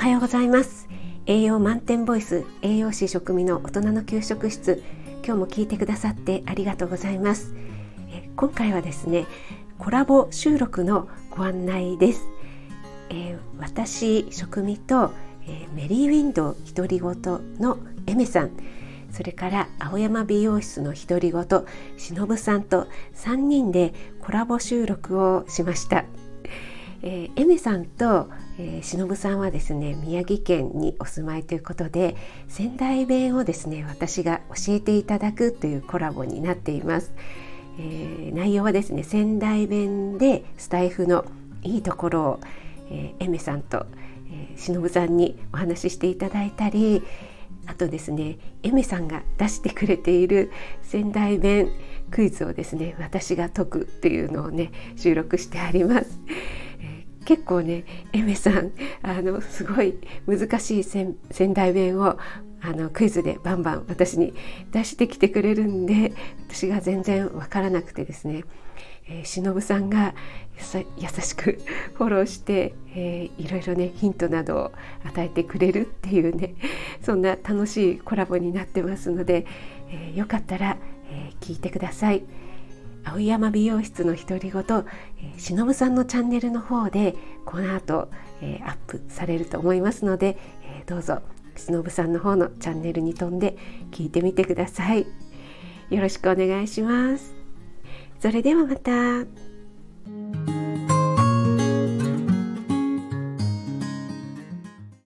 はようございます。栄養満点ボイス栄養士食味の大人の給食室。今日も聞いてくださってありがとうございます。今回はですねコラボ収録のご案内です、えー、私食味と、えー、メリーウィンドウ独り言のエメさん。それから青山美容室の独り言しのぶさんと3人でコラボ収録をしました、えー、エメさんとえー、忍さんはですね宮城県にお住まいということで仙台弁をですね私が教えていただくというコラボになっています、えー、内容はですね仙台弁でスタイフのいいところを、えー、エメさんと、えー、忍さんにお話ししていただいたりあとですねエメさんが出してくれている仙台弁クイズをですね私が解くっていうのをね収録してあります。結構ねエメさんあのすごい難しい仙台弁をあのクイズでバンバン私に出してきてくれるんで私が全然わからなくてですね、えー、忍さんが優しくフォローして、えー、いろいろねヒントなどを与えてくれるっていうねそんな楽しいコラボになってますので、えー、よかったら、えー、聞いてください。青山美容室の独り言、え、しのぶさんのチャンネルの方でこの後、えー、アップされると思いますので、えー、どうぞしのぶさんの方のチャンネルに飛んで聞いてみてください。よろしくお願いします。それではまた。